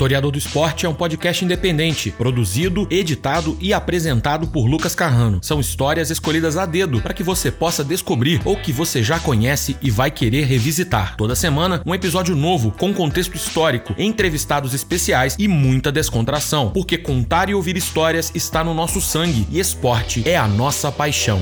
Historiador do Esporte é um podcast independente, produzido, editado e apresentado por Lucas Carrano. São histórias escolhidas a dedo para que você possa descobrir ou que você já conhece e vai querer revisitar. Toda semana, um episódio novo com contexto histórico, entrevistados especiais e muita descontração, porque contar e ouvir histórias está no nosso sangue e esporte é a nossa paixão.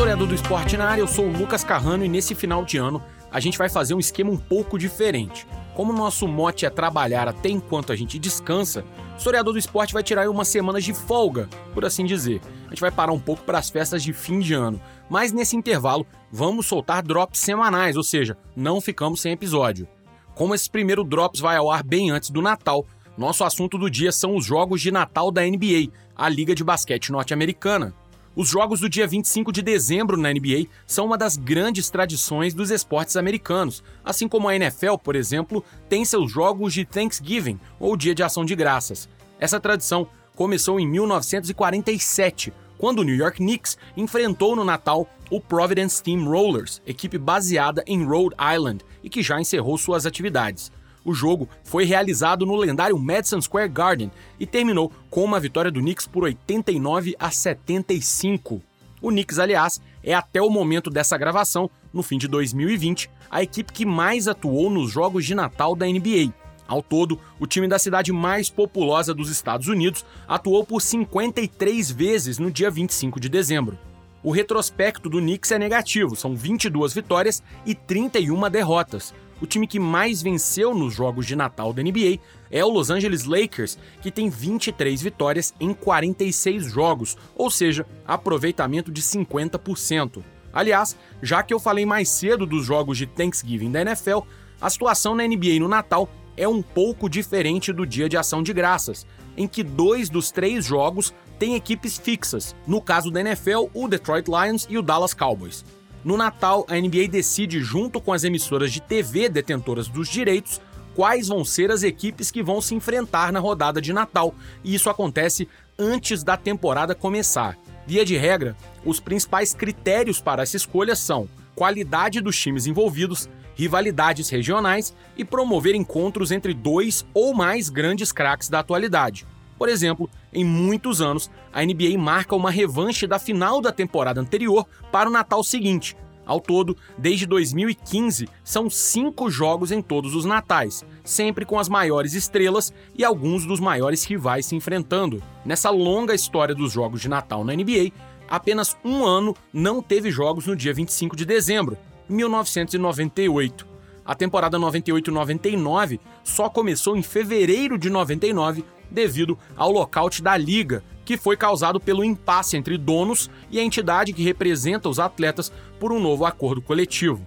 Historiador do esporte na área, eu sou o Lucas Carrano e nesse final de ano a gente vai fazer um esquema um pouco diferente. Como nosso mote é trabalhar até enquanto a gente descansa, o historiador do esporte vai tirar umas semanas de folga, por assim dizer. A gente vai parar um pouco para as festas de fim de ano, mas nesse intervalo vamos soltar drops semanais, ou seja, não ficamos sem episódio. Como esse primeiro drops vai ao ar bem antes do Natal, nosso assunto do dia são os jogos de Natal da NBA, a Liga de Basquete Norte-Americana. Os jogos do dia 25 de dezembro na NBA são uma das grandes tradições dos esportes americanos, assim como a NFL, por exemplo, tem seus jogos de Thanksgiving, ou Dia de Ação de Graças. Essa tradição começou em 1947, quando o New York Knicks enfrentou no Natal o Providence Steamrollers, equipe baseada em Rhode Island e que já encerrou suas atividades. O jogo foi realizado no lendário Madison Square Garden e terminou com uma vitória do Knicks por 89 a 75. O Knicks, aliás, é até o momento dessa gravação, no fim de 2020, a equipe que mais atuou nos jogos de Natal da NBA. Ao todo, o time da cidade mais populosa dos Estados Unidos atuou por 53 vezes no dia 25 de dezembro. O retrospecto do Knicks é negativo, são 22 vitórias e 31 derrotas, o time que mais venceu nos jogos de Natal da NBA é o Los Angeles Lakers, que tem 23 vitórias em 46 jogos, ou seja, aproveitamento de 50%. Aliás, já que eu falei mais cedo dos jogos de Thanksgiving da NFL, a situação na NBA no Natal é um pouco diferente do dia de ação de graças, em que dois dos três jogos têm equipes fixas, no caso da NFL, o Detroit Lions e o Dallas Cowboys. No Natal, a NBA decide, junto com as emissoras de TV detentoras dos direitos, quais vão ser as equipes que vão se enfrentar na rodada de Natal, e isso acontece antes da temporada começar. Via de regra, os principais critérios para essa escolha são qualidade dos times envolvidos, rivalidades regionais e promover encontros entre dois ou mais grandes craques da atualidade. Por exemplo, em muitos anos, a NBA marca uma revanche da final da temporada anterior para o Natal seguinte. Ao todo, desde 2015, são cinco jogos em todos os natais, sempre com as maiores estrelas e alguns dos maiores rivais se enfrentando. Nessa longa história dos jogos de Natal na NBA, apenas um ano não teve jogos no dia 25 de dezembro, 1998. A temporada 98-99 só começou em fevereiro de 99 devido ao lockout da liga, que foi causado pelo impasse entre donos e a entidade que representa os atletas por um novo acordo coletivo.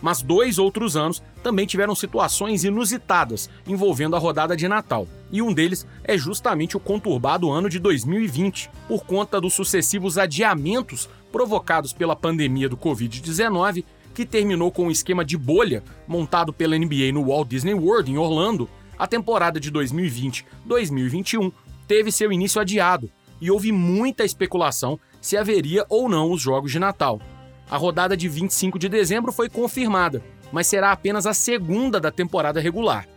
Mas dois outros anos também tiveram situações inusitadas envolvendo a rodada de Natal, e um deles é justamente o conturbado ano de 2020, por conta dos sucessivos adiamentos provocados pela pandemia do Covid-19, que terminou com um esquema de bolha montado pela NBA no Walt Disney World em Orlando a temporada de 2020-2021 teve seu início adiado e houve muita especulação se haveria ou não os jogos de Natal. A rodada de 25 de dezembro foi confirmada, mas será apenas a segunda da temporada regular.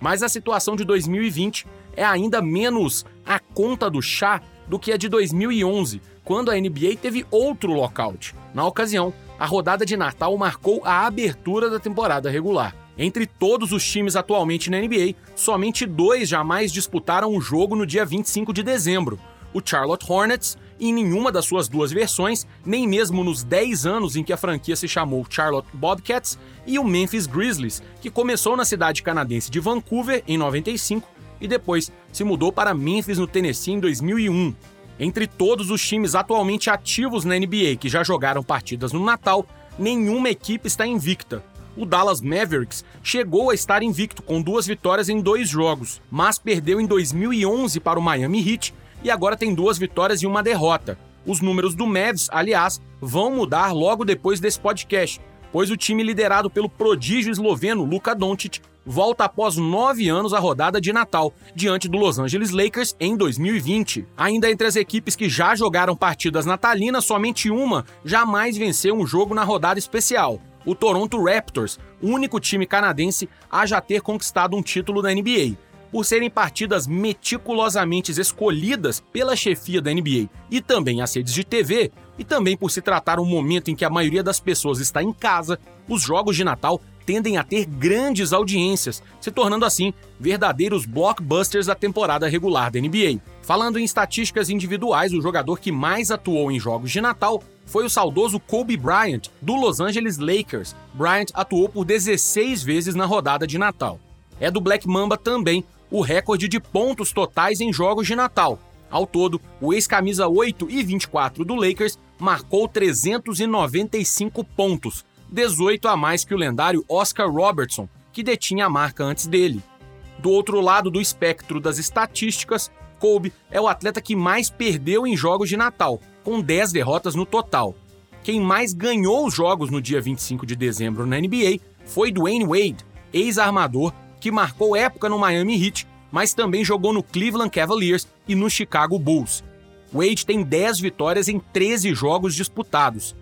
Mas a situação de 2020 é ainda menos a conta do chá do que a de 2011, quando a NBA teve outro lockout. Na ocasião, a rodada de Natal marcou a abertura da temporada regular. Entre todos os times atualmente na NBA, somente dois jamais disputaram um jogo no dia 25 de dezembro: o Charlotte Hornets, em nenhuma das suas duas versões, nem mesmo nos 10 anos em que a franquia se chamou Charlotte Bobcats, e o Memphis Grizzlies, que começou na cidade canadense de Vancouver em 95 e depois se mudou para Memphis, no Tennessee, em 2001. Entre todos os times atualmente ativos na NBA que já jogaram partidas no Natal, nenhuma equipe está invicta, o Dallas Mavericks chegou a estar invicto com duas vitórias em dois jogos, mas perdeu em 2011 para o Miami Heat e agora tem duas vitórias e uma derrota. Os números do Mavs, aliás, vão mudar logo depois desse podcast, pois o time liderado pelo prodígio esloveno Luka Doncic volta após nove anos à rodada de Natal, diante do Los Angeles Lakers em 2020. Ainda entre as equipes que já jogaram partidas natalinas, somente uma jamais venceu um jogo na rodada especial. O Toronto Raptors, único time canadense a já ter conquistado um título da NBA. Por serem partidas meticulosamente escolhidas pela chefia da NBA e também as redes de TV, e também por se tratar um momento em que a maioria das pessoas está em casa, os jogos de Natal tendem a ter grandes audiências, se tornando assim verdadeiros blockbusters da temporada regular da NBA. Falando em estatísticas individuais, o jogador que mais atuou em jogos de Natal foi o saudoso Kobe Bryant, do Los Angeles Lakers. Bryant atuou por 16 vezes na rodada de Natal. É do Black Mamba também o recorde de pontos totais em jogos de Natal. Ao todo, o ex-camisa 8 e 24 do Lakers marcou 395 pontos, 18 a mais que o lendário Oscar Robertson, que detinha a marca antes dele. Do outro lado do espectro das estatísticas, Kobe é o atleta que mais perdeu em jogos de Natal, com 10 derrotas no total. Quem mais ganhou os jogos no dia 25 de dezembro na NBA foi Dwayne Wade, ex-armador que marcou época no Miami Heat, mas também jogou no Cleveland Cavaliers e no Chicago Bulls. Wade tem 10 vitórias em 13 jogos disputados,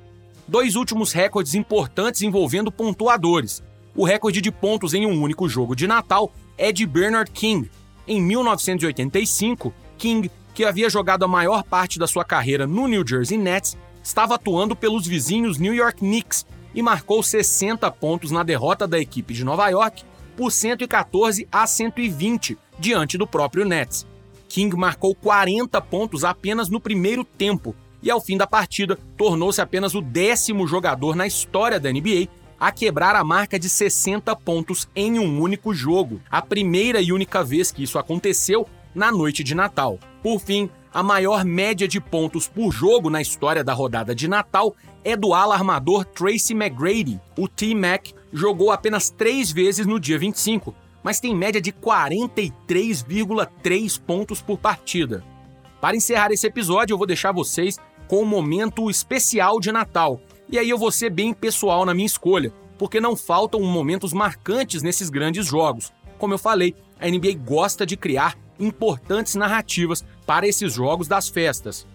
dois últimos recordes importantes envolvendo pontuadores. O recorde de pontos em um único jogo de Natal é de Bernard King. Em 1985, King, que havia jogado a maior parte da sua carreira no New Jersey Nets, estava atuando pelos vizinhos New York Knicks e marcou 60 pontos na derrota da equipe de Nova York por 114 a 120 diante do próprio Nets. King marcou 40 pontos apenas no primeiro tempo e ao fim da partida tornou-se apenas o décimo jogador na história da NBA a quebrar a marca de 60 pontos em um único jogo, a primeira e única vez que isso aconteceu na noite de Natal. Por fim, a maior média de pontos por jogo na história da rodada de Natal é do alarmador Tracy McGrady. O T-Mac jogou apenas três vezes no dia 25, mas tem média de 43,3 pontos por partida. Para encerrar esse episódio, eu vou deixar vocês com um momento especial de Natal. E aí eu vou ser bem pessoal na minha escolha, porque não faltam momentos marcantes nesses grandes jogos. Como eu falei, a NBA gosta de criar importantes narrativas para esses jogos das festas.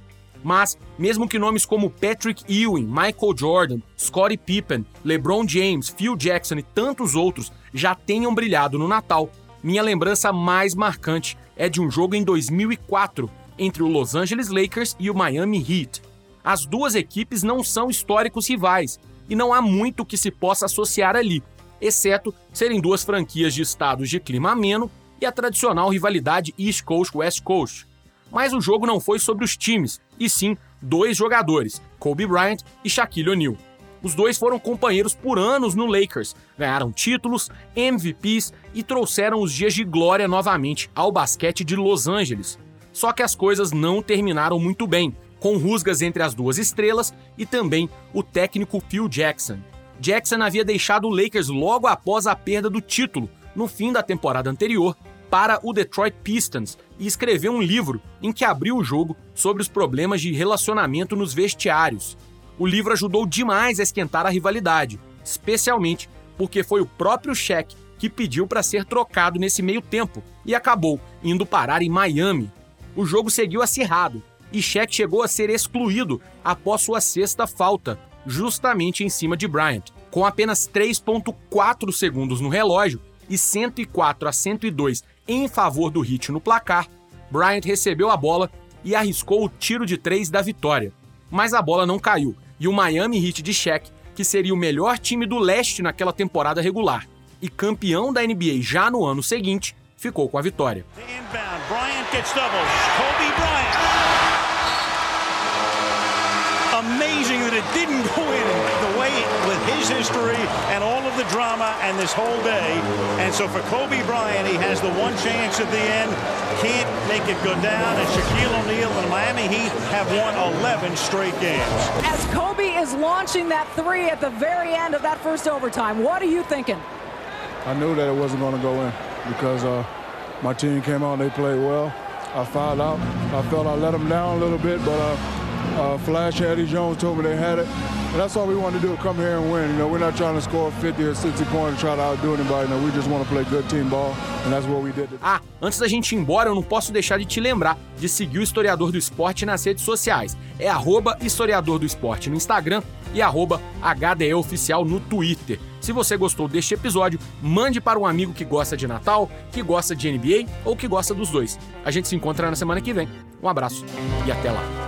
Mas, mesmo que nomes como Patrick Ewing, Michael Jordan, Scottie Pippen, LeBron James, Phil Jackson e tantos outros já tenham brilhado no Natal, minha lembrança mais marcante é de um jogo em 2004 entre o Los Angeles Lakers e o Miami Heat. As duas equipes não são históricos rivais e não há muito que se possa associar ali, exceto serem duas franquias de estados de clima ameno e a tradicional rivalidade East Coast-West Coast. Mas o jogo não foi sobre os times, e sim dois jogadores, Kobe Bryant e Shaquille O'Neal. Os dois foram companheiros por anos no Lakers, ganharam títulos, MVPs e trouxeram os dias de glória novamente ao basquete de Los Angeles. Só que as coisas não terminaram muito bem, com rusgas entre as duas estrelas e também o técnico Phil Jackson. Jackson havia deixado o Lakers logo após a perda do título, no fim da temporada anterior, para o Detroit Pistons e escreveu um livro em que abriu o jogo sobre os problemas de relacionamento nos vestiários. O livro ajudou demais a esquentar a rivalidade, especialmente porque foi o próprio Shaq que pediu para ser trocado nesse meio tempo e acabou indo parar em Miami, o jogo seguiu acirrado e Shaq chegou a ser excluído após sua sexta falta, justamente em cima de Bryant. Com apenas 3.4 segundos no relógio e 104 a 102 em favor do Heat no placar, Bryant recebeu a bola e arriscou o tiro de três da vitória. Mas a bola não caiu e o Miami Heat de Shaq, que seria o melhor time do leste naquela temporada regular e campeão da NBA já no ano seguinte, ficou com a vitória. Amazing that it didn't go in with his history and all of the drama and this whole day. And so for Kobe Bryant, he has the one chance at the end. Can't make it go down. And Shaquille O'Neal and Miami Heat have won 11 straight games. As Kobe is launching that three at the very end of that first overtime, what are you thinking? I knew that it wasn't going to go in because uh, my team came out and they played well. I fouled out. I felt I let them down a little bit, but uh, Uh, Flash Eddie Jones told me they had it. And that's all we want to do, come here and win. You know, we're not trying to score 50 or 60 points try to outdo anybody. You know, we just want to play good team ball, and that's what we did. Ah, antes da gente ir embora, eu não posso deixar de te lembrar de seguir o Historiador do Esporte nas redes sociais. É arroba Historiador do Esporte no Instagram e arroba HDEOficial no Twitter. Se você gostou deste episódio, mande para um amigo que gosta de Natal, que gosta de NBA ou que gosta dos dois. A gente se encontra na semana que vem. Um abraço e até lá.